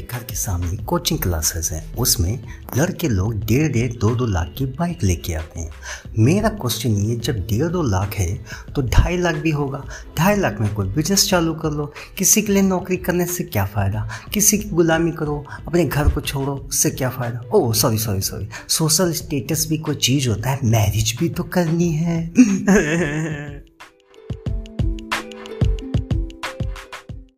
घर के सामने कोचिंग क्लासेस हैं। उसमें लड़के लोग डेढ़ डेढ़, दो दो लाख की बाइक लेके आते हैं। मेरा क्वेश्चन ये जब डेढ़ दो लाख है तो ढाई लाख भी होगा। ढाई लाख में कोई बिज़नेस चालू कर लो। किसी के लिए नौकरी करने से क्या फ़ायदा? किसी की गुलामी करो। अपने घर को छोड़ो, उससे क्या फ़ायदा? ओह sorry sorry sorry social status भी कोई चीज़ होता है मैरिज भी तो करनी है।